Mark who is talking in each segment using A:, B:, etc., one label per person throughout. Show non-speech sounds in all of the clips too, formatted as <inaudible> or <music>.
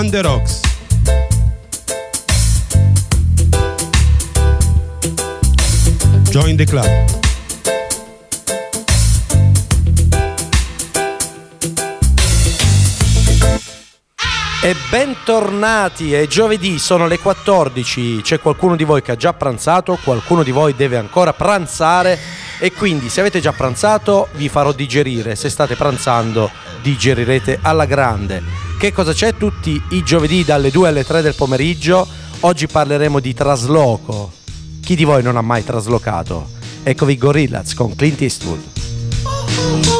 A: On the Rocks. Join the club.
B: E bentornati, è giovedì, sono le 14, c'è qualcuno di voi che ha già pranzato, qualcuno di voi deve ancora pranzare e quindi se avete già pranzato vi farò digerire, se state pranzando digerirete alla grande. Che cosa c'è tutti i giovedì dalle 2 alle 3 del pomeriggio? Oggi parleremo di trasloco. Chi di voi non ha mai traslocato? Eccovi Gorillaz con Clint Eastwood.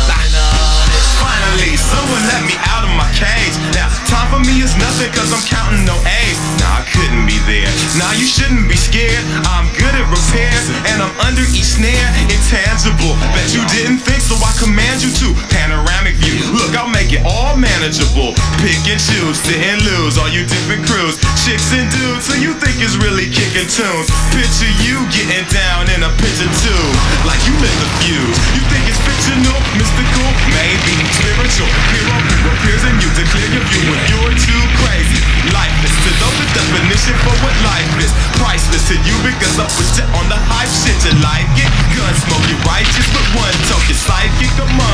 C: Me is nothing cause I'm counting no A's. Couldn't be there. Nah, you shouldn't be scared. I'm good at repairs and I'm under each snare. Intangible. Bet you didn't think so I command you to. Panoramic view. Look, I'll make it all manageable. Pick and choose, sit and lose. All you different crews. Chicks and dudes so you think is really kicking tunes. Picture you getting down in a picture too. Like you lit the fuse. You think it's fictional, mystical, maybe spiritual. Hero who appears in you to clear your view when you're too crazy. Life Lifeless to the definition for what life is. Priceless to you because I put you on the hype shit you like it. Gun smoke, you righteous with one token. Psychic among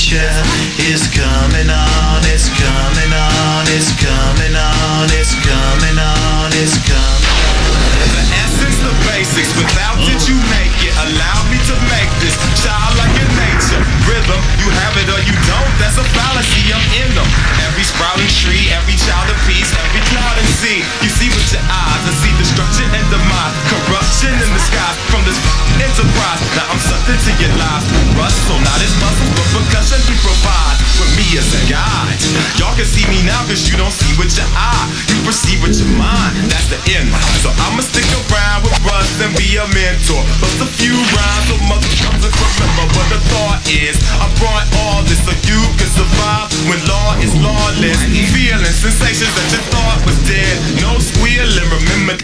D: Future is coming on. It's coming on. It's coming on. It's coming on. It's coming on.
C: The essence, the basics. Without it, you make it. Allow me to make this child like your nature. Rhythm, you have it or you don't. That's a fallacy. I'm in them. Now I'm something to your lives. Rust, so not as muscles, but percussion we provide. With me as a guide. Y'all can see me now cause you don't see with your eye. You perceive with your mind. That's the end. So I'ma stick around with Rust and be a mentor. Bust a few rhymes so motherfuckers remember what the thought is. I brought all this so you can survive when law is lawless. Feeling sensations that you thought was dead. No squealing, remember.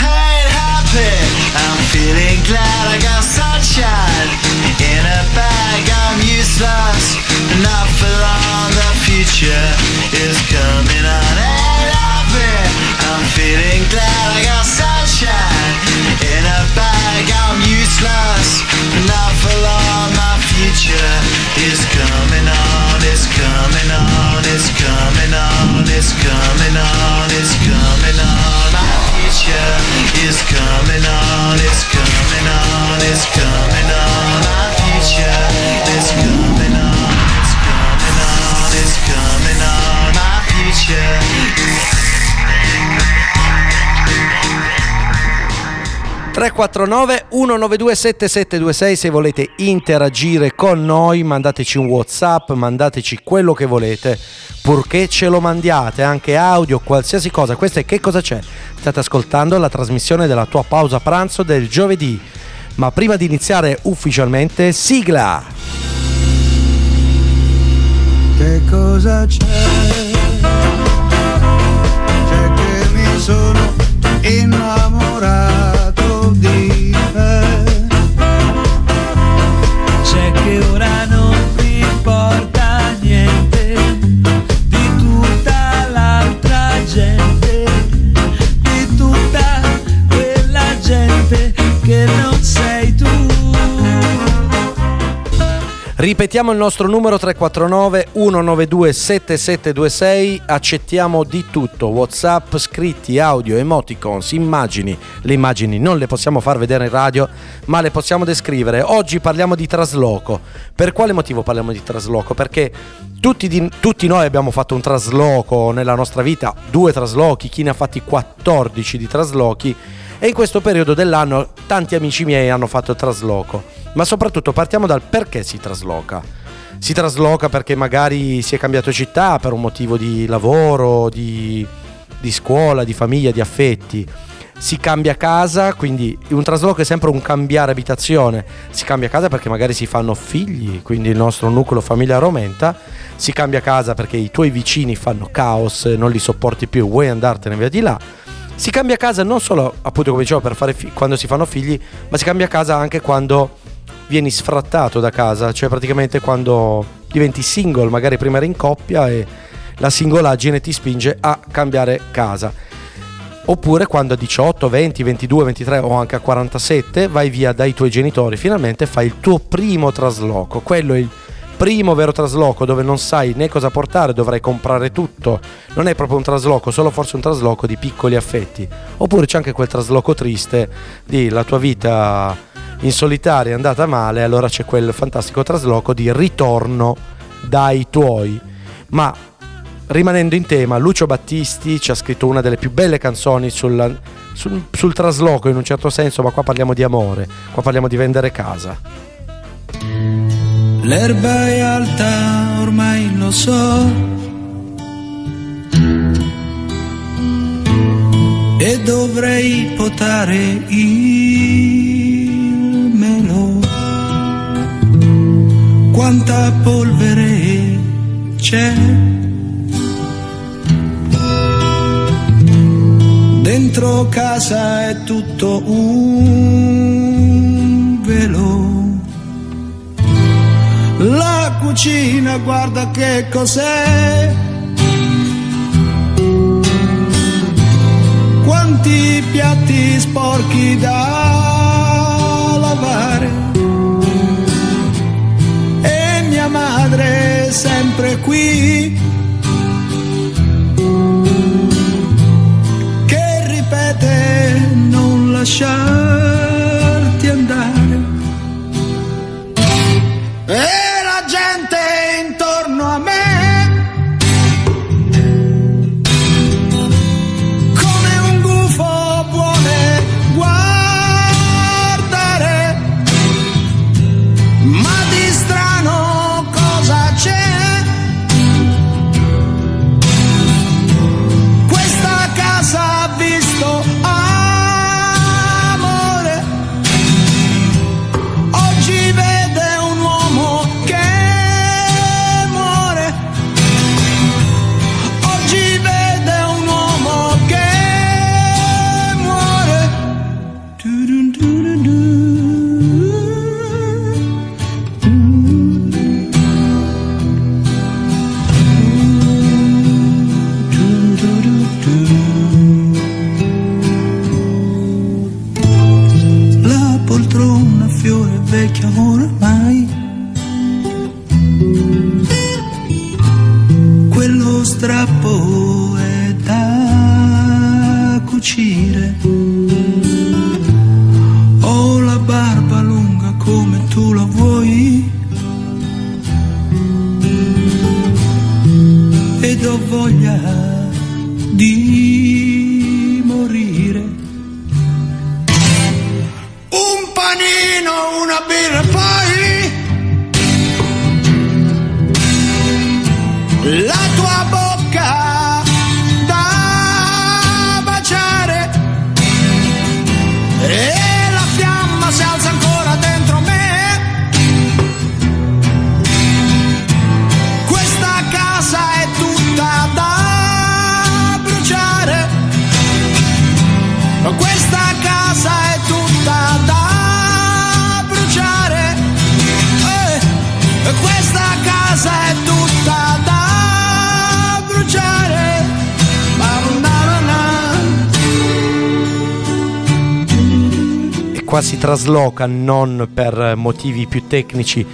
D: ain't happy. I'm feeling glad I got sunshine in a bag. I'm useless, not for long. The future is coming on. Ain't happy. I'm feeling glad I got sunshine in a bag. I'm useless, not for long. My future is coming on. It's coming on. It's coming on. It's coming on. It's coming on. My future is coming on on its
B: 349 192 7726 se volete interagire con noi mandateci un whatsapp mandateci quello che volete purché ce lo mandiate anche audio qualsiasi cosa. Questo è che cosa c'è? State ascoltando la trasmissione della tua pausa pranzo del giovedì. Ma prima di iniziare ufficialmente sigla!
E: Che cosa c'è? C'è che mi sono innamorato
F: importa
B: Ripetiamo il nostro numero 349 192 7726, accettiamo di tutto, Whatsapp, scritti, audio, emoticons, immagini. Le immagini non le possiamo far vedere in radio, ma le possiamo descrivere. Oggi parliamo di trasloco. Per quale motivo parliamo di trasloco? Perché tutti, di- tutti noi abbiamo fatto un trasloco nella nostra vita, due traslochi, chi ne ha fatti 14 di traslochi e in questo periodo dell'anno tanti amici miei hanno fatto trasloco. Ma soprattutto partiamo dal perché si trasloca. Si trasloca perché magari si è cambiato città per un motivo di lavoro, di, di scuola, di famiglia, di affetti. Si cambia casa, quindi un trasloco è sempre un cambiare abitazione. Si cambia casa perché magari si fanno figli, quindi il nostro nucleo familiare aumenta. Si cambia casa perché i tuoi vicini fanno caos, non li sopporti più, vuoi andartene via di là. Si cambia casa non solo, appunto come dicevo, per fare fi- quando si fanno figli, ma si cambia casa anche quando vieni sfrattato da casa, cioè praticamente quando diventi single, magari prima eri in coppia e la singolaggine ti spinge a cambiare casa. Oppure quando a 18, 20, 22, 23 o anche a 47 vai via dai tuoi genitori, finalmente fai il tuo primo trasloco. Quello è il primo vero trasloco dove non sai né cosa portare, dovrai comprare tutto. Non è proprio un trasloco, solo forse un trasloco di piccoli affetti. Oppure c'è anche quel trasloco triste di la tua vita in solitaria è andata male, allora c'è quel fantastico trasloco di ritorno dai tuoi. Ma rimanendo in tema, Lucio Battisti ci ha scritto una delle più belle canzoni sulla- sul, sul trasloco in un certo senso, ma qua parliamo di amore, qua parliamo di vendere casa.
F: L'erba è alta, ormai lo so. E dovrei potare il Quanta polvere c'è. Dentro casa è tutto un velo. La cucina, guarda che cos'è. Quanti piatti sporchi da è sempre qui. Che ripete non lasciarti
B: qua si trasloca non per motivi più tecnici,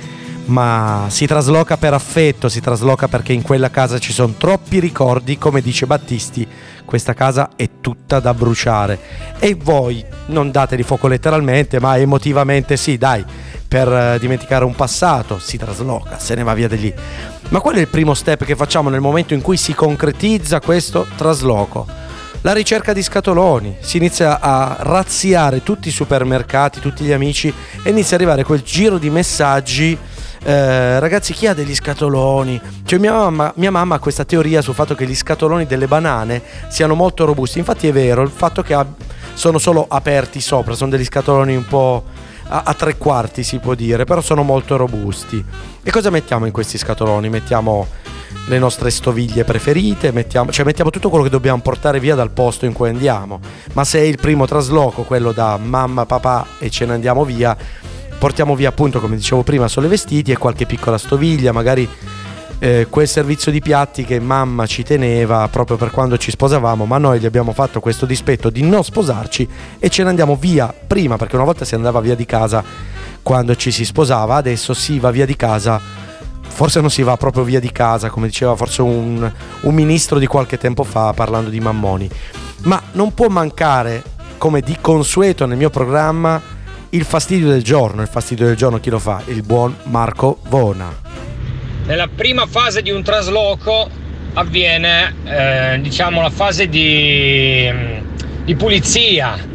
B: ma si trasloca per affetto, si trasloca perché in quella casa ci sono troppi ricordi, come dice Battisti, questa casa è tutta da bruciare. E voi non date di fuoco letteralmente, ma emotivamente sì, dai, per eh, dimenticare un passato, si trasloca, se ne va via di lì. Ma qual è il primo step che facciamo nel momento in cui si concretizza questo trasloco? La ricerca di scatoloni, si inizia a razziare tutti i supermercati, tutti gli amici e inizia ad arrivare quel giro di messaggi eh, ragazzi, chi ha degli scatoloni? Cioè, mia mamma, mia mamma, ha questa teoria sul fatto che gli scatoloni delle banane siano molto robusti. Infatti, è vero, il fatto che ab- sono solo aperti sopra, sono degli scatoloni un po' a, a tre quarti, si può dire, però sono molto robusti. E cosa mettiamo in questi scatoloni? Mettiamo le nostre stoviglie preferite, mettiamo, cioè mettiamo tutto quello che dobbiamo portare via dal posto in cui andiamo. Ma se è il primo trasloco, quello da mamma, papà e ce ne andiamo via, portiamo via appunto come dicevo prima solo i vestiti e qualche piccola stoviglia magari eh, quel servizio di piatti che mamma ci teneva proprio per quando ci sposavamo ma noi gli abbiamo fatto questo dispetto di non sposarci e ce ne andiamo via prima perché una volta si andava via di casa quando ci si sposava adesso si va via di casa forse non si va proprio via di casa come diceva forse un, un ministro di qualche tempo fa parlando di mammoni ma non può mancare come di consueto nel mio programma il fastidio del giorno. Il fastidio del giorno chi lo fa? Il buon Marco Vona.
G: Nella prima fase di un trasloco avviene, eh, diciamo, la fase di, di, pulizia.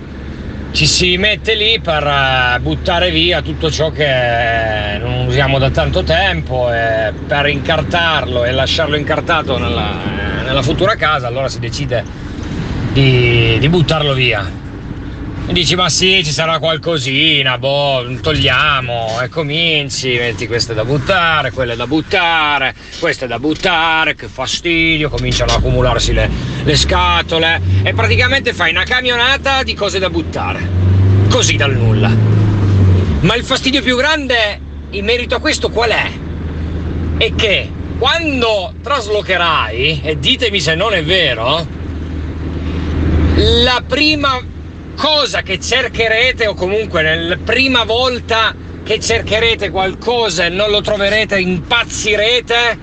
G: Ci si mette lì per eh, buttare via tutto ciò che non usiamo da tanto tempo e per incartarlo e lasciarlo incartato nella, nella futura casa, allora si decide di, di buttarlo via dici ma sì ci sarà qualcosina, boh, togliamo e cominci, metti queste da buttare, quelle da buttare, queste da buttare, che fastidio, cominciano ad accumularsi le, le scatole e praticamente fai una camionata di cose da buttare, così dal nulla. Ma il fastidio più grande in merito a questo qual è? È che quando traslocherai, e ditemi se non è vero, la prima cosa che cercherete o comunque nella prima volta che cercherete qualcosa e non lo troverete impazzirete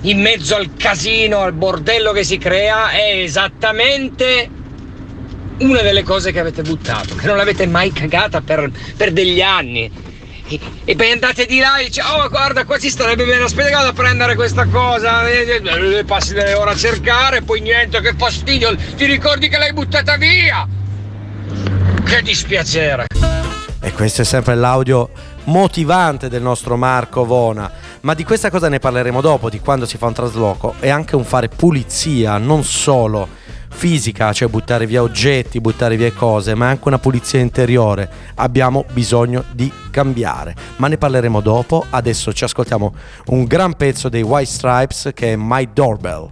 G: in mezzo al casino, al bordello che si crea è esattamente una delle cose che avete buttato, che non l'avete mai cagata per, per degli anni. E, e, poi andate di là e dice, oh guarda qua ci starebbe bene, aspetta vado a prendere questa cosa, passi delle ore a cercare, poi niente, che fastidio, ti ricordi che l'hai buttata via? Che dispiacere.
B: E questo è sempre l'audio motivante del nostro Marco Vona. Ma di questa cosa ne parleremo dopo, di quando si fa un trasloco. È anche un fare pulizia, non solo fisica, cioè buttare via oggetti, buttare via cose, ma anche una pulizia interiore. Abbiamo bisogno di cambiare. Ma ne parleremo dopo. Adesso ci ascoltiamo un gran pezzo dei White Stripes che è My Doorbell.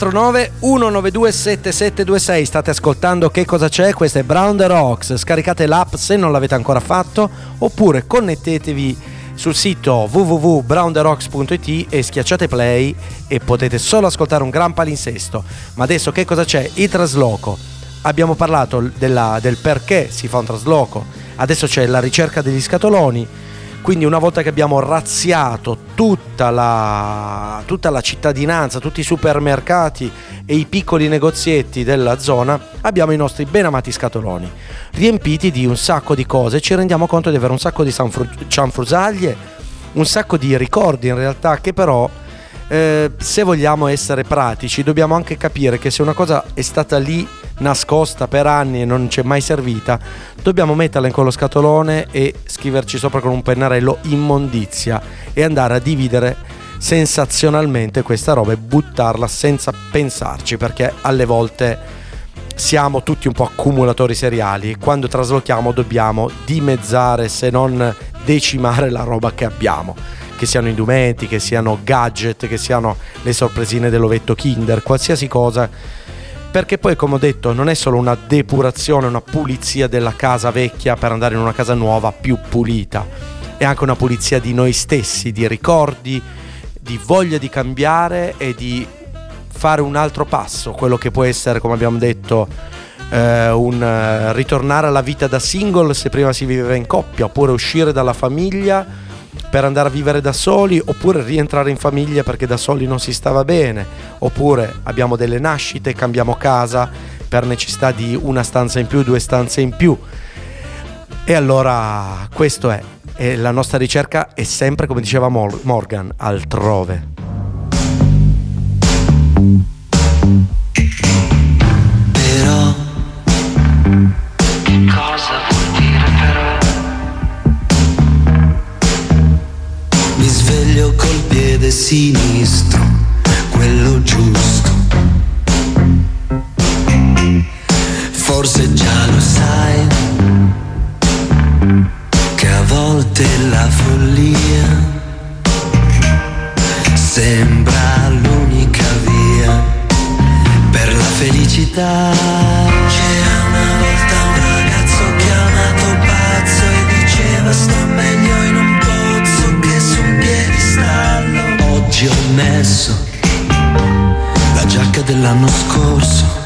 B: 349 192 7726 state ascoltando che cosa c'è? Questo è Brown the Rocks. Scaricate l'app se non l'avete ancora fatto oppure connettetevi sul sito www.brownderocks.it e schiacciate play e potete solo ascoltare un gran palinsesto. Ma adesso che cosa c'è? il trasloco. Abbiamo parlato della- del perché si fa un trasloco. Adesso c'è la ricerca degli scatoloni quindi una volta che abbiamo razziato tutta la, tutta la cittadinanza, tutti i supermercati e i piccoli negozietti della zona, abbiamo i nostri ben amati scatoloni, riempiti di un sacco di cose, ci rendiamo conto di avere un sacco di sanfru- cianfrusaglie, un sacco di ricordi in realtà che però eh, se vogliamo essere pratici dobbiamo anche capire che se una cosa è stata lì nascosta per anni e non ci è mai servita, dobbiamo metterla in quello scatolone e scriverci sopra con un pennarello immondizia e andare a dividere sensazionalmente questa roba e buttarla senza pensarci perché alle volte siamo tutti un po' accumulatori seriali quando traslochiamo dobbiamo dimezzare se non decimare la roba che abbiamo che siano indumenti, che siano gadget, che siano le sorpresine dell'ovetto Kinder, qualsiasi cosa perché poi come ho detto non è solo una depurazione, una pulizia della casa vecchia per andare in una casa nuova più pulita, è anche una pulizia di noi stessi, di ricordi, di voglia di cambiare e di fare un altro passo, quello che può essere, come abbiamo detto, eh, un eh, ritornare alla vita da single se prima si viveva in coppia, oppure uscire dalla famiglia per andare a vivere da soli, oppure rientrare in famiglia perché da soli non si stava bene, oppure abbiamo delle nascite, cambiamo casa per necessità di una stanza in più, due stanze in più. E allora questo è, e la nostra ricerca è sempre, come diceva Mor- Morgan, altrove.
D: Sinistro, quello giusto. Forse già lo sai che a volte la follia sembra l'unica via per la felicità. C'era una volta un ragazzo chiamato pazzo e diceva sto Oggi ho messo la giacca dell'anno scorso.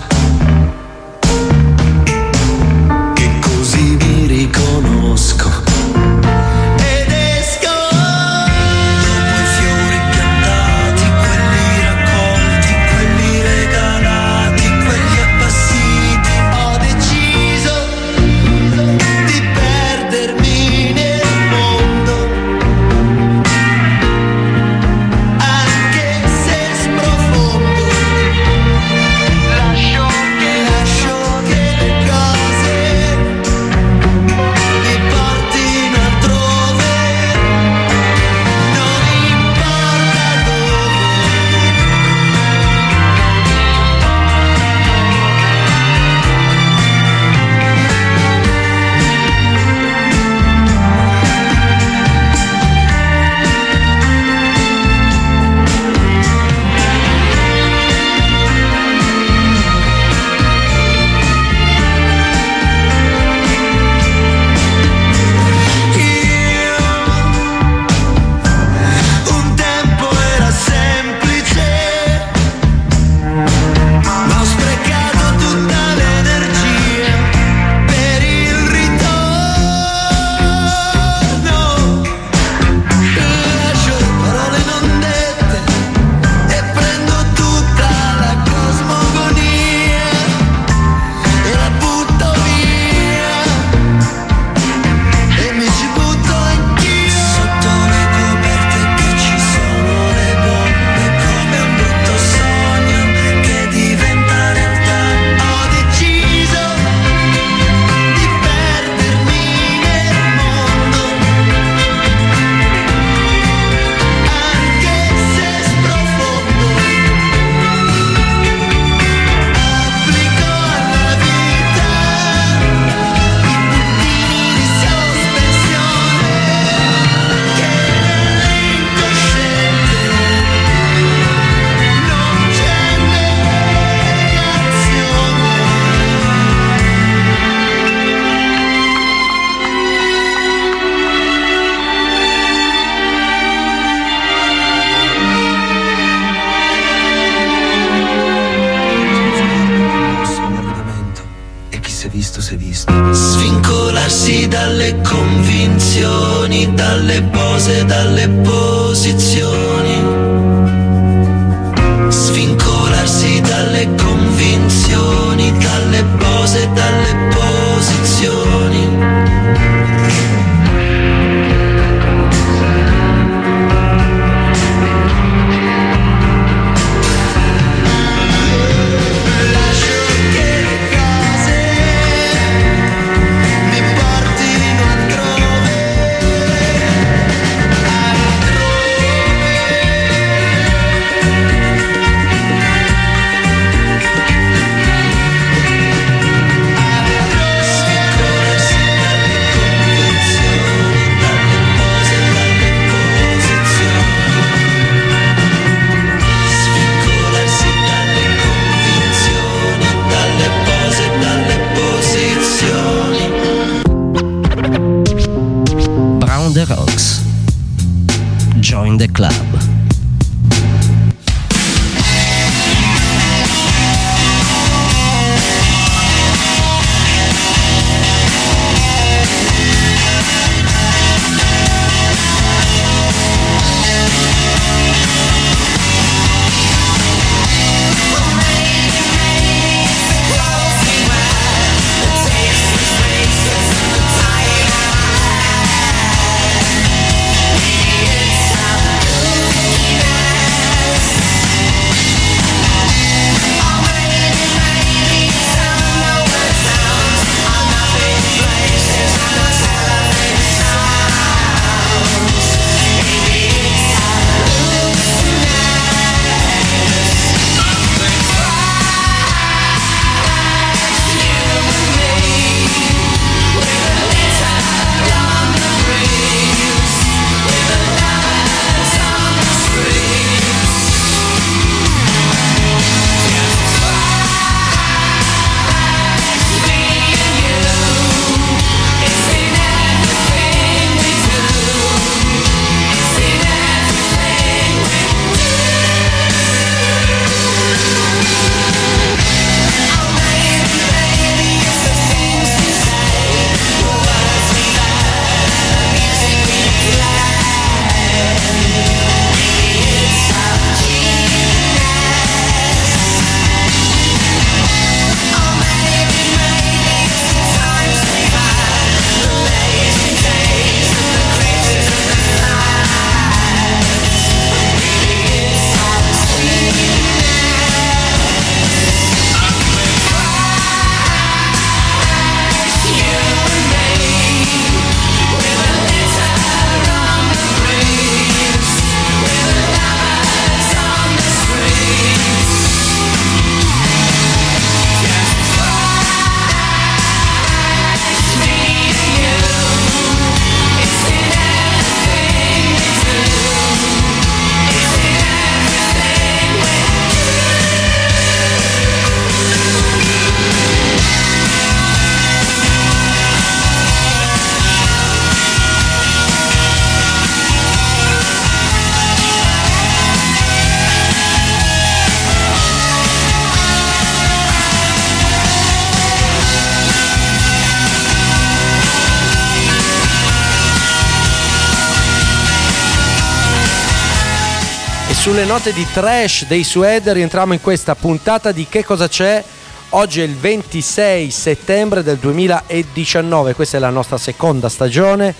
B: Sulle note di trash dei Suede rientriamo in questa puntata di Che cosa c'è? Oggi è il 26 settembre del 2019, questa è la nostra seconda stagione.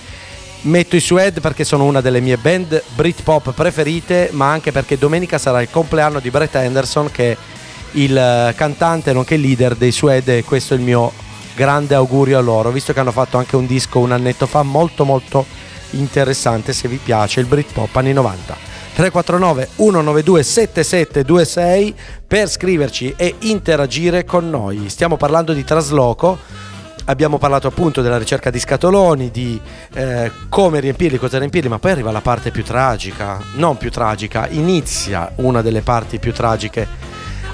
B: Metto i Suede perché sono una delle mie band Britpop preferite, ma anche perché domenica sarà il compleanno di Brett Anderson che è il eh, cantante nonché leader dei Suede e questo è il mio grande augurio a loro, visto che hanno fatto anche un disco un annetto fa molto molto interessante se vi piace il Britpop anni 90. 349 192 7726 per scriverci e interagire con noi. Stiamo parlando di trasloco. Abbiamo parlato appunto della ricerca di scatoloni, di eh, come riempirli, cosa riempirli, ma poi arriva la parte più tragica, non più tragica, inizia una delle parti più tragiche.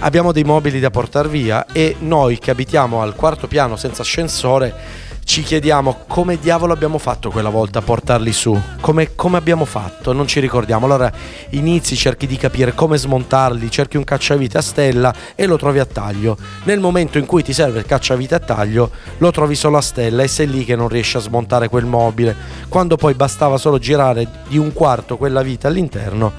B: Abbiamo dei mobili da portare via e noi che abitiamo al quarto piano senza ascensore ci chiediamo come diavolo abbiamo fatto quella volta a portarli su, come, come abbiamo fatto, non ci ricordiamo. Allora inizi, cerchi di capire come smontarli, cerchi un cacciavite a stella e lo trovi a taglio. Nel momento in cui ti serve il cacciavite a taglio, lo trovi solo a stella e sei lì che non riesci a smontare quel mobile, quando poi bastava solo girare di un quarto quella vita all'interno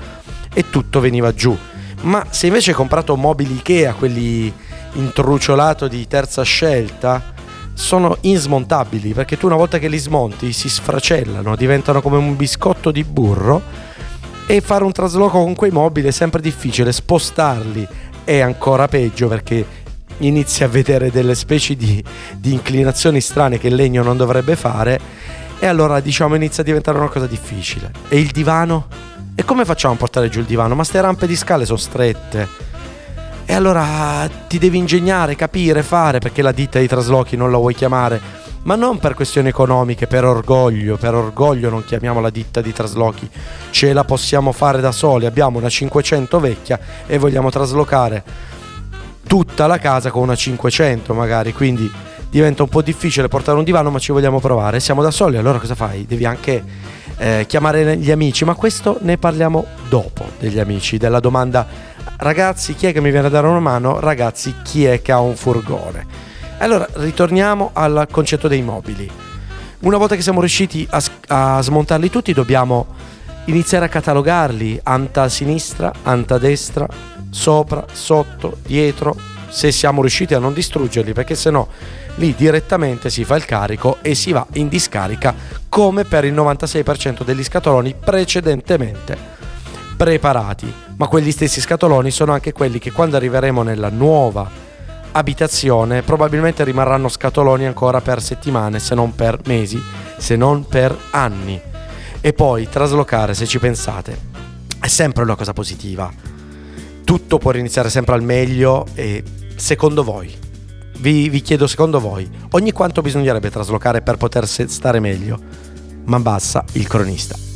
B: e tutto veniva giù. Ma se invece hai comprato mobili Ikea, quelli intruciolato di terza scelta, sono insmontabili perché tu una volta che li smonti si sfracellano, diventano come un biscotto di burro e fare un trasloco con quei mobili è sempre difficile, spostarli è ancora peggio perché inizi a vedere delle specie di, di inclinazioni strane che il legno non dovrebbe fare e allora diciamo inizia a diventare una cosa difficile. E il divano? E come facciamo a portare giù il divano? Ma ste rampe di scale sono strette e allora ti devi ingegnare, capire, fare perché la ditta di traslochi non la vuoi chiamare. Ma non per questioni economiche, per orgoglio, per orgoglio non chiamiamo la ditta di traslochi, ce la possiamo fare da soli, abbiamo una 500 vecchia e vogliamo traslocare tutta la casa con una 500 magari, quindi diventa un po' difficile portare un divano ma ci vogliamo provare, siamo da soli, allora cosa fai? Devi anche eh, chiamare gli amici, ma questo ne parliamo dopo degli amici, della domanda ragazzi chi è che mi viene a dare una mano, ragazzi chi è che ha un furgone. Allora ritorniamo al concetto dei mobili. Una volta che siamo riusciti a, a smontarli tutti dobbiamo iniziare a catalogarli, anta a sinistra, anta a destra, sopra, sotto, dietro, se siamo riusciti a non distruggerli perché se no lì direttamente si fa il carico e si va in discarica come per il 96% degli scatoloni precedentemente preparati, ma quegli stessi scatoloni sono anche quelli che quando arriveremo nella nuova abitazione probabilmente rimarranno scatoloni ancora per settimane, se non per mesi, se non per anni. E poi traslocare, se ci pensate, è sempre una cosa positiva. Tutto può iniziare sempre al meglio e secondo voi, vi, vi chiedo secondo voi, ogni quanto bisognerebbe traslocare per poter stare meglio? Ma bassa il cronista.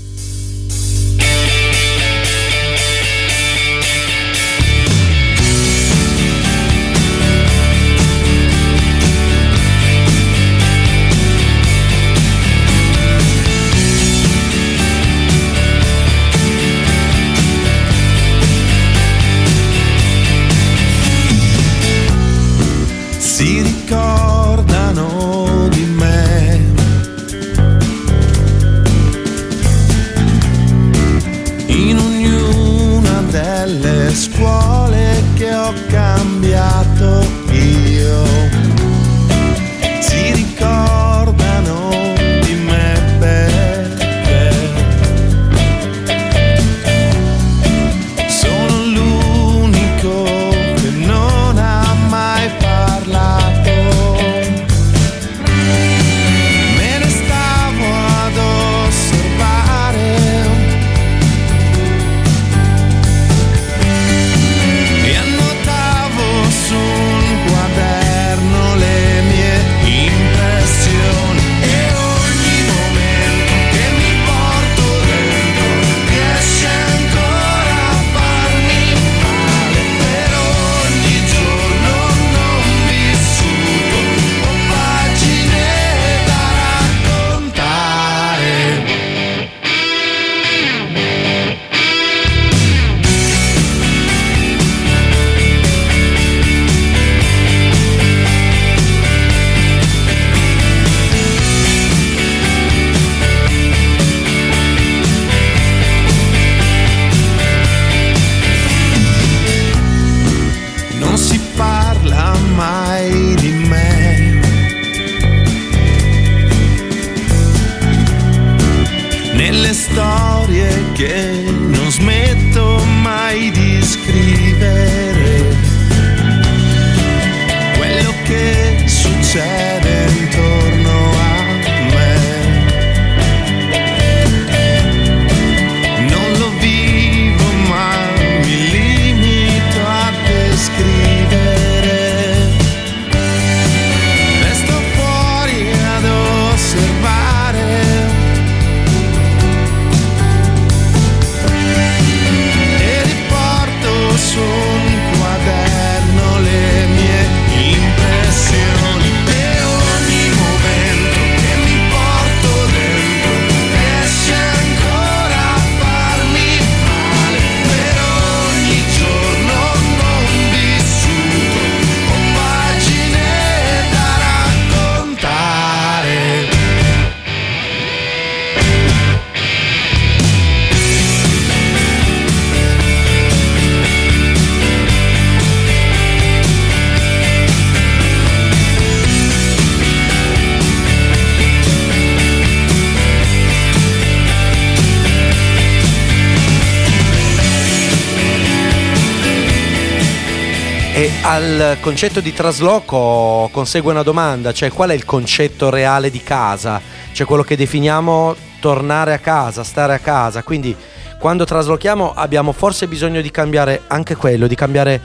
B: Concetto di trasloco consegue una domanda, cioè qual è il concetto reale di casa? Cioè quello che definiamo tornare a casa, stare a casa. Quindi quando traslochiamo abbiamo forse bisogno di cambiare anche quello, di cambiare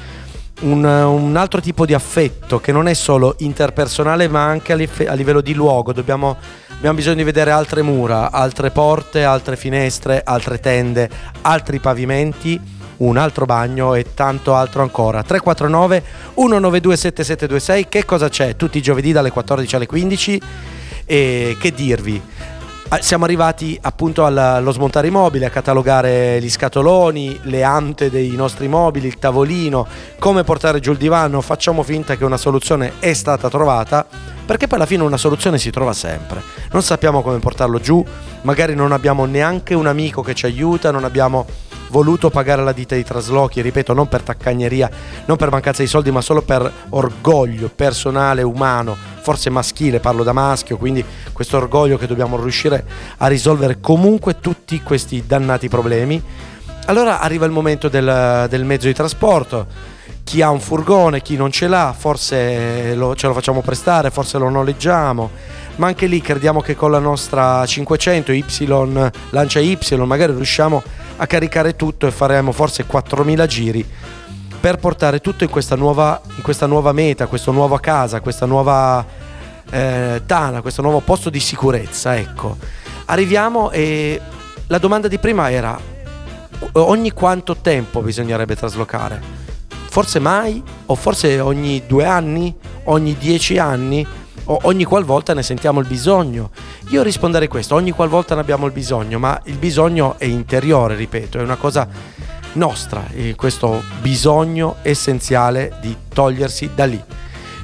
B: un, un altro tipo di affetto che non è solo interpersonale ma anche a livello di luogo. Dobbiamo, abbiamo bisogno di vedere altre mura, altre porte, altre finestre, altre tende, altri pavimenti un altro bagno e tanto altro ancora. 349 192 7726, che cosa c'è? Tutti i giovedì dalle 14 alle 15 e che dirvi? Ah, Siamo arrivati appunto al- allo smontare i mobili, a catalogare gli scatoloni, le ante dei nostri mobili, il tavolino, come portare giù il divano. Facciamo finta che una soluzione è stata trovata, perché poi alla fine una soluzione si trova sempre. Non sappiamo come portarlo giù, magari non abbiamo neanche un amico che ci aiuta, non abbiamo voluto pagare la ditta di traslochi, ripeto, non per taccagneria, non per mancanza di soldi, ma solo per orgoglio personale, umano, forse maschile, parlo da maschio, quindi questo orgoglio che dobbiamo riuscire a risolvere comunque tutti questi dannati problemi. Allora arriva il momento del, del mezzo di trasporto. Chi ha un furgone, chi non ce l'ha, forse lo- ce lo facciamo prestare, forse lo noleggiamo. Ma anche lì crediamo che con la nostra 500 Y, lancia Y, magari riusciamo a caricare tutto e faremo forse 4000 giri per portare tutto in questa nuova, in questa nuova meta, questa nuova casa, questa nuova eh, tana, questo nuovo posto di sicurezza. Ecco, arriviamo e la domanda di prima era ogni quanto tempo bisognerebbe traslocare? Forse mai? O forse ogni due anni? Ogni dieci anni? Ogni qualvolta ne sentiamo il bisogno? Io risponderei questo, ogni qualvolta ne abbiamo il bisogno, ma il bisogno è interiore, ripeto, è una cosa nostra, questo bisogno essenziale di togliersi da lì.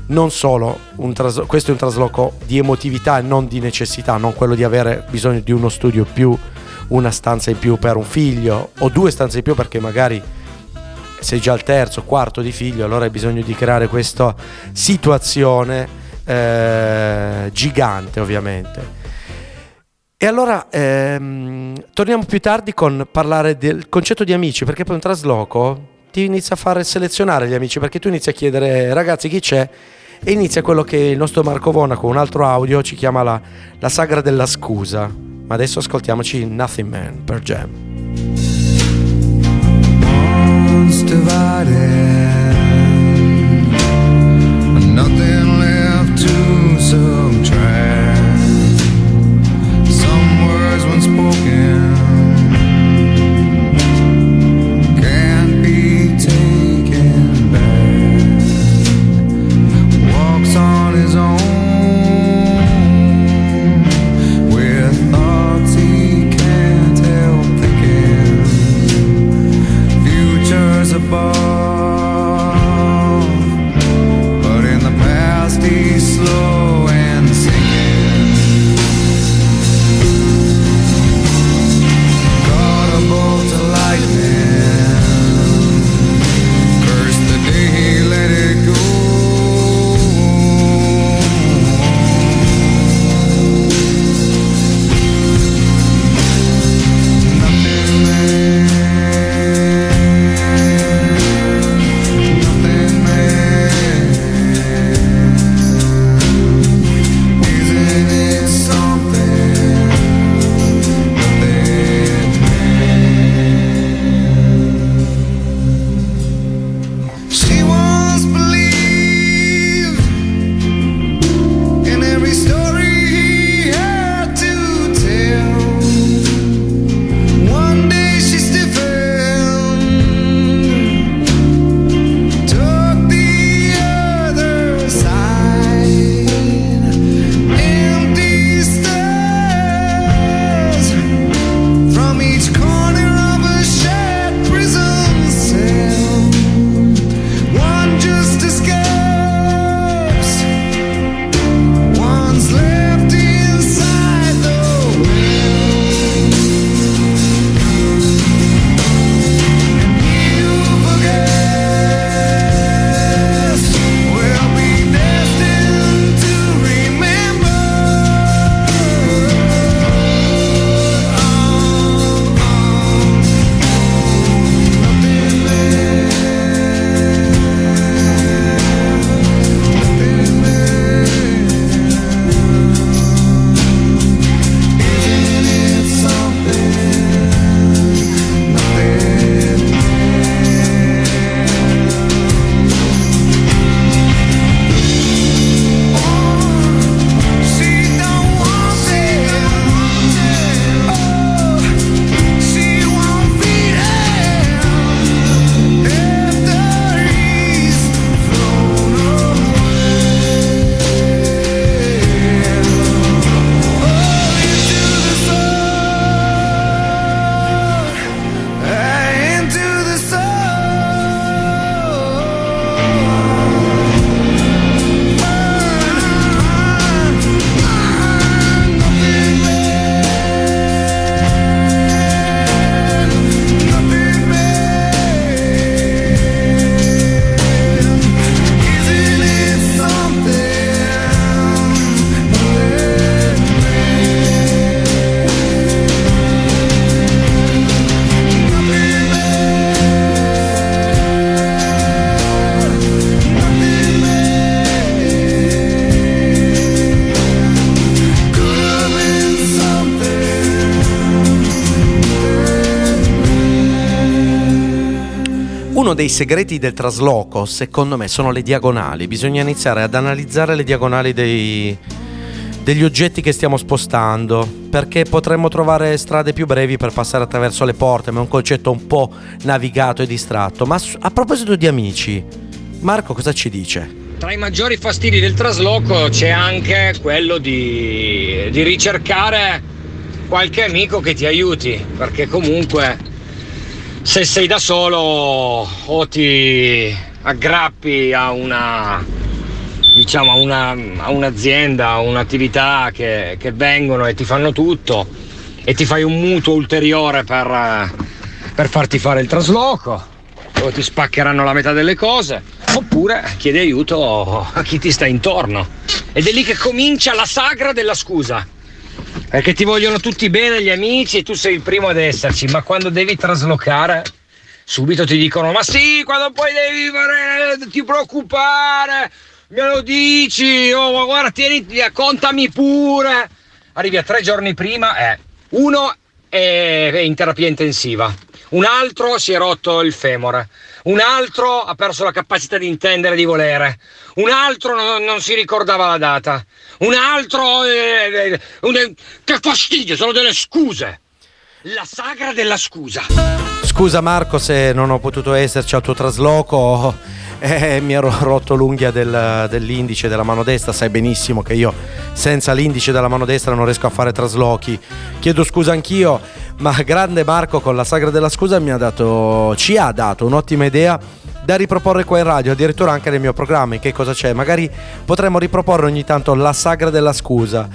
B: Non solo, tras- questo è un trasloco di emotività e non di necessità, non quello di avere bisogno di uno studio più, una stanza in più per un figlio o due stanze in più perché magari sei già al terzo, quarto di figlio, allora hai bisogno di creare questa situazione eh, gigante ovviamente. E allora ehm, torniamo più tardi con parlare del concetto di amici, perché poi un trasloco ti inizia a fare selezionare gli amici, perché tu inizi a chiedere ragazzi chi c'è e inizia quello che il nostro Marco Vona con un altro audio ci chiama la, la sagra della scusa. Ma adesso ascoltiamoci Nothing Man per Jam.
F: once
B: dei segreti del trasloco, secondo me, sono le diagonali. Bisogna iniziare ad analizzare le diagonali dei, degli oggetti che stiamo spostando, perché potremmo trovare strade più brevi per passare attraverso le porte, ma è un concetto un po' navigato e distratto. Ma a proposito di amici, Marco cosa ci dice?
G: Tra i maggiori fastidi del trasloco c'è anche quello di, di ricercare qualche amico che ti aiuti, perché comunque se sei da solo o ti aggrappi a una diciamo a, una, a un'azienda, a un'attività che, che, vengono e ti fanno tutto e ti fai un mutuo ulteriore per, per farti fare il trasloco o ti spaccheranno la metà delle cose oppure chiedi aiuto a chi ti sta intorno. Ed è lì che comincia la sagra della scusa perché ti vogliono tutti bene gli amici e tu sei il primo ad esserci, ma quando devi traslocare subito ti dicono ma sì, quando poi devi fare, ti preoccupare, me lo dici, oh ma guarda, tieni, contami pure. Arrivi a tre giorni prima, eh, uno è in terapia intensiva, un altro si è rotto il femore, un altro ha perso la capacità di intendere e di volere, un altro non, non si ricordava la data, un altro... Eh, eh, un, che fastidio, sono delle scuse. La sagra della scusa.
B: Scusa Marco se non ho potuto esserci al tuo trasloco, <laughs> eh, mi ero rotto l'unghia del, dell'indice della mano destra, sai benissimo che io senza l'indice della mano destra non riesco a fare traslochi. Chiedo scusa anch'io, ma grande Marco con la sagra della scusa mi ha dato, ci ha dato un'ottima idea da riproporre qua in radio, addirittura anche nel mio programma. Che cosa c'è? Magari potremmo riproporre ogni tanto la sagra della scusa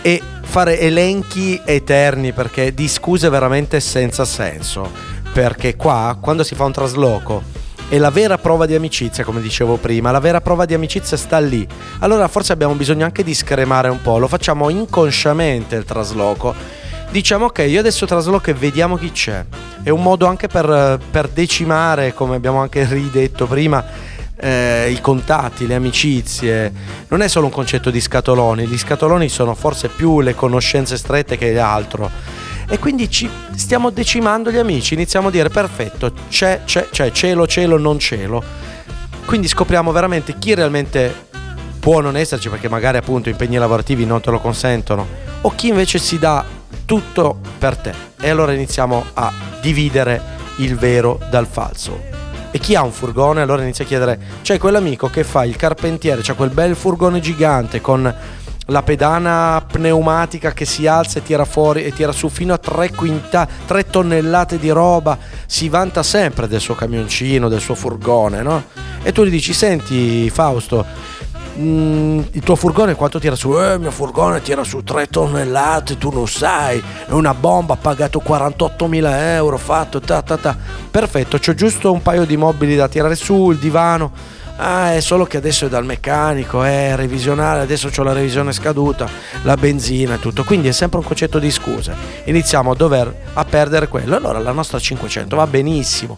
B: e fare elenchi eterni perché di scuse veramente senza senso. Perché qua, quando si fa un trasloco, è la vera prova di amicizia, come dicevo prima, la vera prova di amicizia sta lì. Allora forse abbiamo bisogno anche di scremare un po', lo facciamo inconsciamente il trasloco diciamo ok, io adesso trasloco e vediamo chi c'è. È un modo anche per, per decimare, come abbiamo anche <laughs> ridetto prima, eh, i contatti, le amicizie. Non è solo un concetto di scatoloni, gli scatoloni sono forse più le conoscenze strette che altro. E quindi ci stiamo decimando gli amici, iniziamo a dire perfetto, c'è, c'è, c'è, cielo, cielo, non cielo. Quindi scopriamo veramente chi realmente può non esserci perché magari appunto impegni lavorativi non te lo consentono o chi invece si dà tutto per te. E allora iniziamo a dividere il vero dal falso. E chi ha un furgone allora inizia a chiedere, c'è quell'amico che fa il carpentiere, c'è quel bel furgone gigante con la pedana pneumatica che si alza e tira fuori e tira su fino a 3, quinta, 3 tonnellate di roba, si vanta sempre del suo camioncino, del suo furgone, no? E tu gli dici, senti Fausto, mm, il tuo furgone quanto tira su? Eh, il mio furgone tira su 3 tonnellate, tu non sai, è una bomba, ha pagato 48.000 euro, fatto, ta ta ta. Perfetto, c'ho giusto un paio di mobili da tirare su, il divano. Ah, è solo che adesso è dal meccanico, è revisionale, adesso ho la revisione scaduta, la benzina e tutto. Quindi è sempre un concetto di scuse. Iniziamo a dover a perdere quello. Allora la nostra 500 va benissimo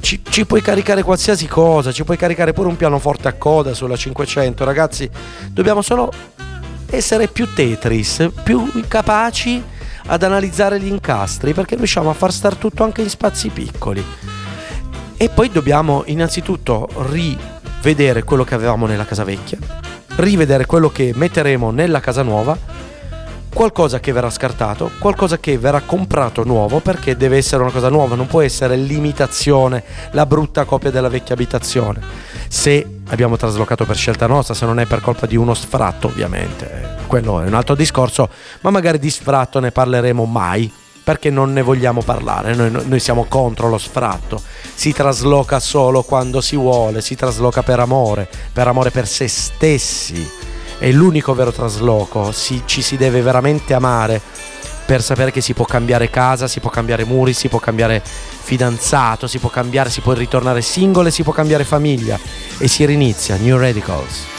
B: ci, ci, puoi caricare qualsiasi cosa, ci puoi caricare pure un pianoforte a coda sulla 500, ragazzi, dobbiamo solo essere più Tetris, più capaci ad analizzare gli incastri, perché riusciamo a far star tutto anche in spazi piccoli. E poi dobbiamo innanzitutto rivedere quello che avevamo nella casa vecchia, rivedere quello che metteremo nella casa nuova qualcosa che verrà scartato, qualcosa che verrà comprato nuovo perché deve essere una cosa nuova, non può essere l'imitazione, la brutta copia della vecchia abitazione. Se abbiamo traslocato per scelta nostra, se non è per colpa di uno sfratto ovviamente, quello è un altro discorso, ma magari di sfratto ne parleremo mai perché non ne vogliamo parlare, noi, noi, siamo contro lo sfratto, si trasloca solo quando si vuole, si trasloca per amore, per amore per se stessi è l'unico vero trasloco, si, ci si deve veramente amare per sapere che si può cambiare casa, si può cambiare muri, si può cambiare fidanzato, si può cambiare, si può ritornare singolo e si può cambiare famiglia e si rinizia New Radicals.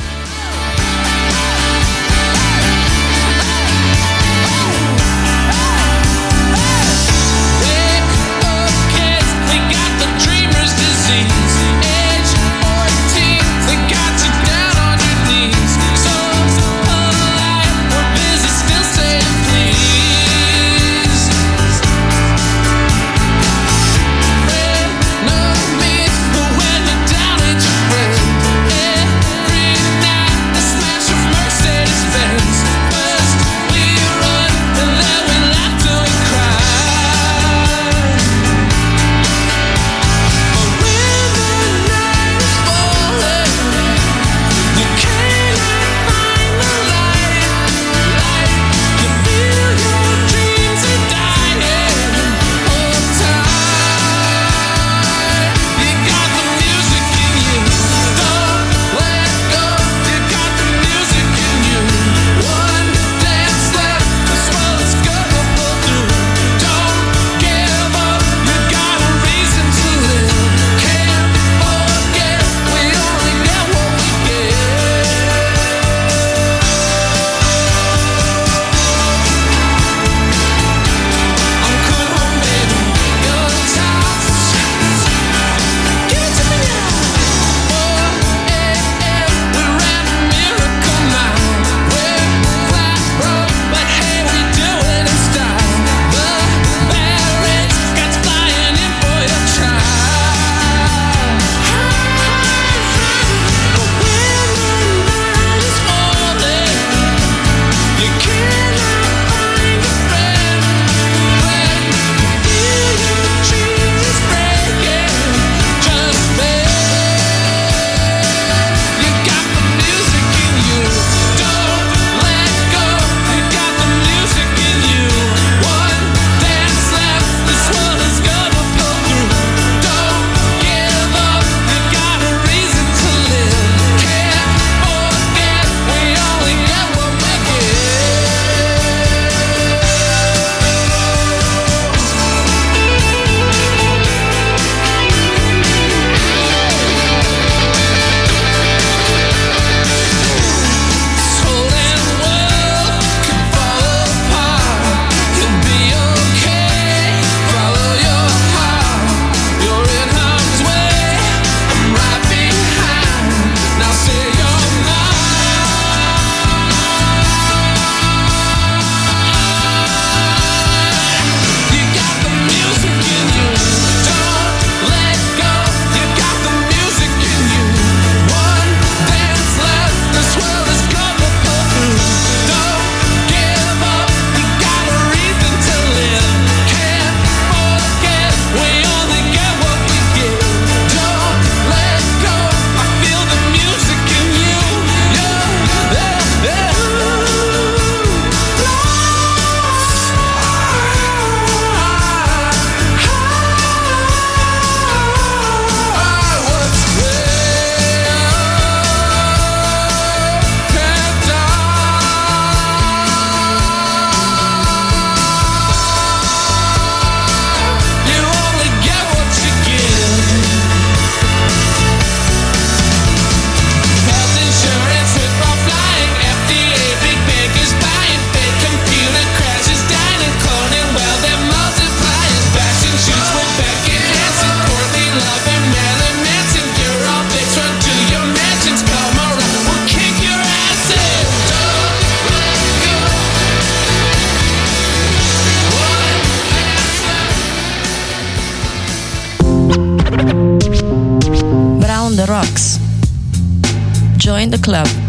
H: join the club.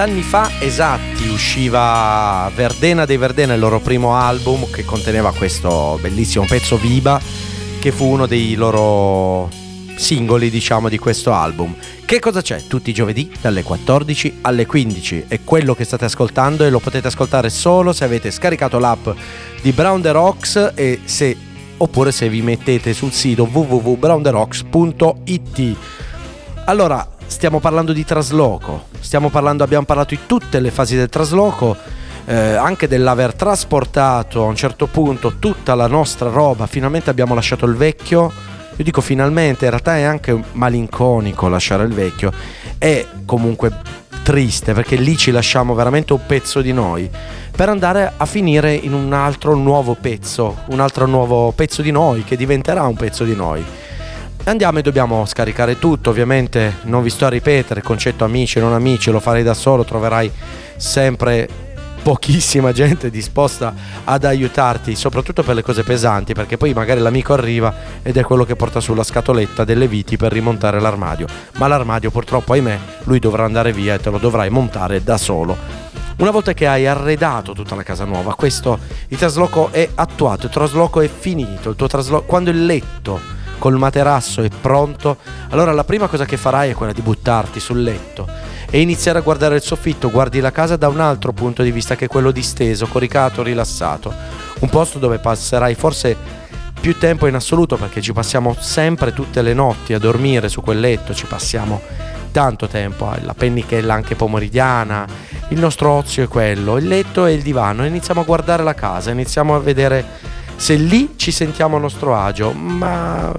B: Vent'anni fa esatti usciva Verdena dei Verdena, il loro primo album che conteneva questo bellissimo pezzo Viva che fu uno dei loro singoli diciamo di questo album. Che cosa c'è? Tutti i giovedì dalle 14 alle 15 è quello che state ascoltando e lo potete ascoltare solo se avete scaricato l'app di Brown the Rocks e se oppure se vi mettete sul sito www.browntherocks.it. Allora, stiamo parlando di trasloco, parlando, abbiamo parlato di tutte le fasi del trasloco, eh, anche dell'aver trasportato a un certo punto tutta la nostra roba, finalmente abbiamo lasciato il vecchio, io dico finalmente, in realtà è anche malinconico lasciare il vecchio, è comunque triste perché lì ci lasciamo veramente un pezzo di noi per andare a finire in un altro nuovo pezzo, un altro nuovo pezzo di noi che diventerà un pezzo di noi. Andiamo e dobbiamo scaricare tutto, ovviamente non vi sto a ripetere, concetto amici e non amici, lo farei da solo, troverai sempre pochissima gente disposta ad aiutarti, soprattutto per le cose pesanti, perché poi magari l'amico arriva ed è quello che porta sulla scatoletta delle viti per rimontare l'armadio, ma l'armadio purtroppo, ahimè, lui dovrà andare via e te lo dovrai montare da solo. Una volta che hai arredato tutta la casa nuova, questo il trasloco è attuato, il trasloco è finito, il tuo trasloco quando il letto col materasso è pronto, allora la prima cosa che farai è quella di buttarti sul letto e iniziare a guardare il soffitto, guardi la casa da un altro punto di vista che quello disteso, coricato, rilassato. Un posto dove passerai forse più tempo in assoluto perché ci passiamo sempre tutte le notti a dormire su quel letto, ci passiamo tanto tempo, eh, la pennichella anche pomeridiana, il nostro ozio è quello, il letto e il divano, e iniziamo a guardare la casa, iniziamo a vedere se lì ci sentiamo a nostro agio, ma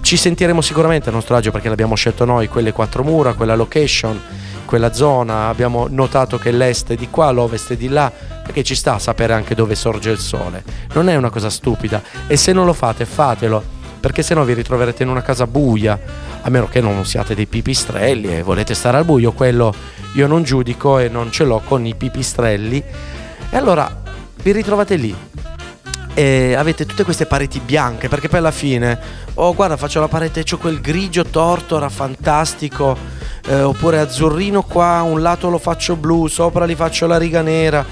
B: ci sentiremo sicuramente a nostro agio perché l'abbiamo scelto noi, quelle quattro mura, quella location, quella zona, abbiamo notato che l'est è di qua, l'ovest è di là, perché ci sta a sapere anche dove sorge il sole. Non è una cosa stupida e se non lo fate fatelo, perché se no vi ritroverete in una casa buia, a meno che non siate dei pipistrelli e volete stare al buio, quello io non giudico e non ce l'ho con i pipistrelli. E allora vi ritrovate lì, e avete tutte queste pareti bianche perché poi alla fine oh guarda faccio la parete c'ho quel grigio tortora fantastico eh, oppure azzurrino qua un lato lo faccio blu sopra li faccio la riga nera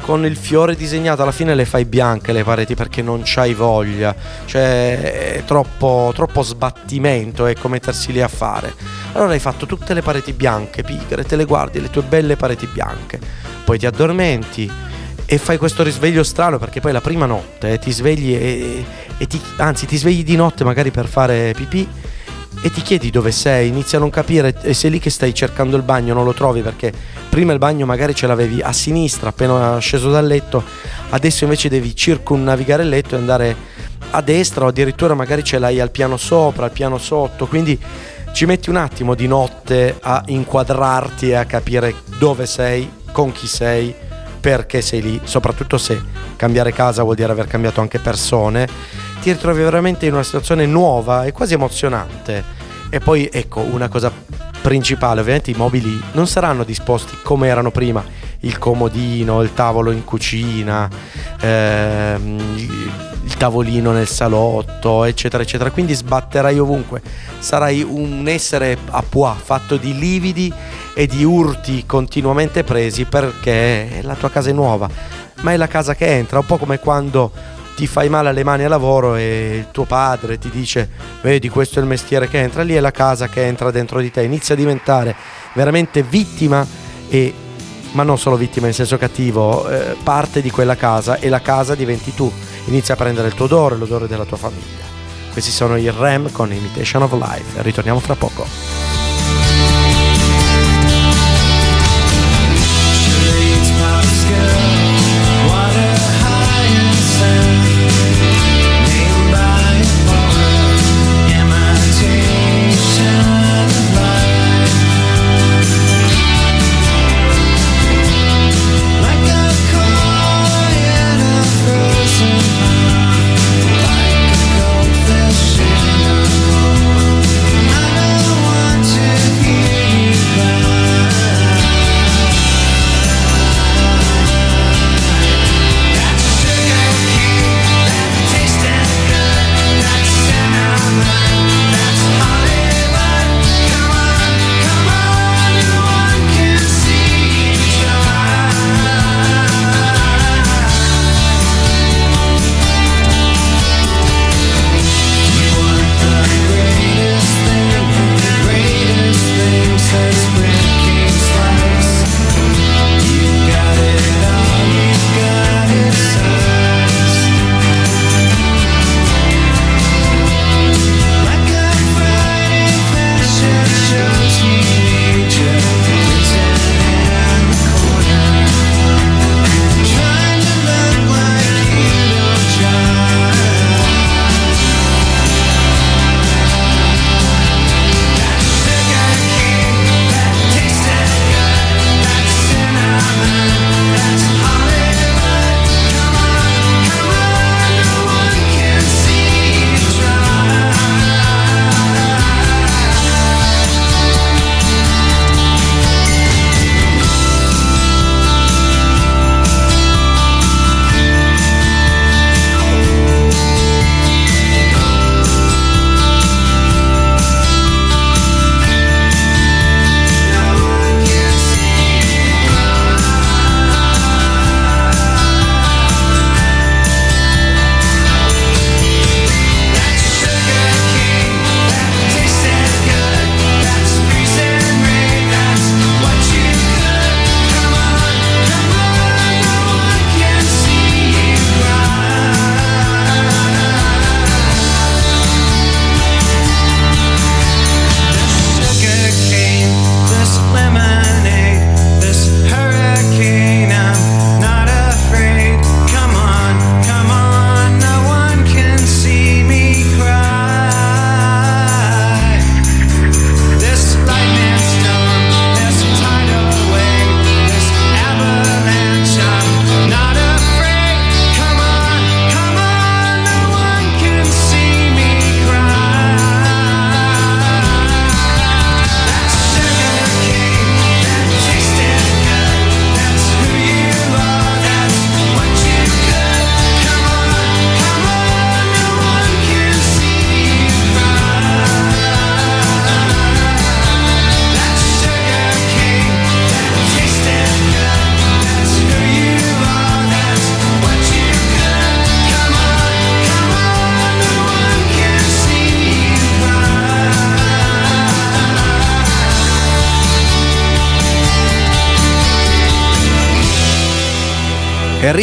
B: con il fiore disegnato alla fine le fai bianche le pareti perché non c'hai voglia. Cioè è troppo, troppo sbattimento ecco mettersi lì a fare. Allora hai fatto tutte le pareti bianche pigre te le guardi le tue belle pareti bianche. Poi ti addormenti e fai questo risveglio strano perché poi la prima notte eh, ti svegli e, e ti, anzi ti svegli di notte magari per fare pipì e ti chiedi dove sei, inizi a non capire e sei lì che stai cercando il bagno, non lo trovi perché prima il bagno magari ce l'avevi a sinistra appena sceso dal letto, adesso invece devi circumnavigare il letto e andare a destra o addirittura magari ce l'hai al piano sopra, al piano sotto, quindi ci metti un attimo di notte a inquadrarti e a capire dove sei, con chi sei perché sei lì, soprattutto se cambiare casa vuol dire aver cambiato anche persone, ti ritrovi veramente in una situazione nuova e quasi emozionante. E poi ecco una cosa principale, ovviamente i mobili non saranno disposti come erano prima, il comodino, il tavolo in cucina, ehm, il tavolino nel salotto, eccetera, eccetera. Quindi sbatterai ovunque, sarai un essere a pois fatto di lividi e di urti continuamente presi perché la tua casa è nuova, ma è la casa che entra, un po' come quando ti fai male alle mani a lavoro e il tuo padre ti dice vedi questo è il mestiere che entra, lì è la casa che entra dentro di te, inizia a diventare veramente vittima e ma non solo vittima in senso cattivo, eh, parte di quella casa e la casa diventi tu, inizia a prendere il tuo odore, l'odore della tua famiglia. Questi sono i Rem con Imitation of Life, ritorniamo fra poco.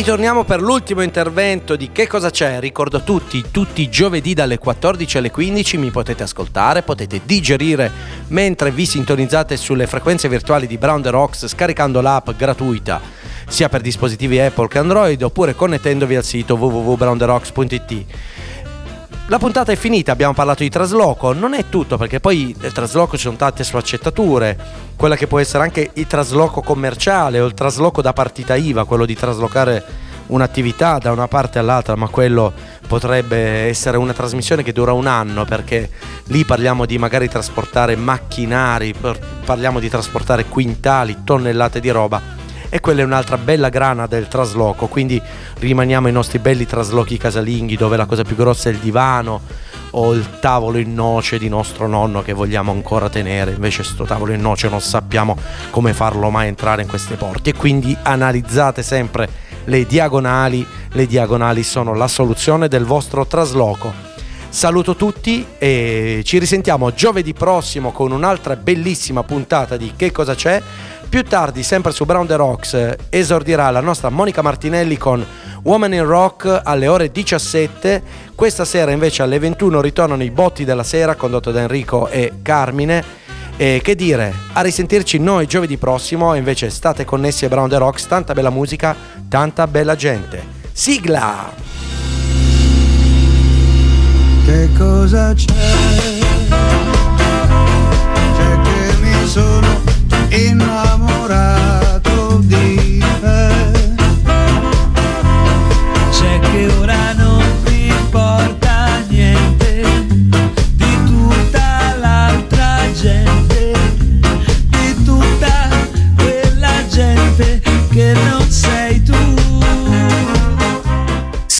B: Ritorniamo per l'ultimo intervento di Che cosa c'è? Ricordo a tutti, tutti i giovedì dalle 14 alle 15 mi potete ascoltare, potete digerire mentre vi sintonizzate sulle frequenze virtuali di Brown the Rocks scaricando l'app gratuita sia per dispositivi Apple che Android oppure connettendovi al sito www.browntherocks.it. La puntata è finita, abbiamo parlato di trasloco, non è tutto perché poi nel trasloco ci sono tante sfaccettature, quella che può essere anche il trasloco commerciale o il trasloco da partita IVA, quello di traslocare un'attività da una parte all'altra, ma quello potrebbe essere una trasmissione che dura un anno perché lì parliamo di magari trasportare macchinari, parliamo di trasportare quintali, tonnellate di roba e quella è un'altra bella grana del trasloco, quindi rimaniamo ai nostri belli traslochi casalinghi dove la cosa più grossa è il divano o il tavolo in noce di nostro nonno che vogliamo ancora tenere, invece sto tavolo in noce non sappiamo come farlo mai entrare in queste porte e quindi analizzate sempre le diagonali, le diagonali sono la soluzione del vostro trasloco. Saluto tutti e ci risentiamo giovedì prossimo con un'altra bellissima puntata di Che cosa c'è? Più tardi, sempre su Brown the Rocks, esordirà la nostra Monica Martinelli con Woman in Rock alle ore 17. Questa sera invece alle 21 ritornano i Botti della Sera condotto da Enrico e Carmine. E che dire, a risentirci noi giovedì prossimo, invece state connessi a Brown the Rocks, tanta bella musica, tanta bella gente. Sigla!
F: Che cosa c'è? C'è che mi sono innamorato di te. C'è che ora non mi importa niente di tutta l'altra gente.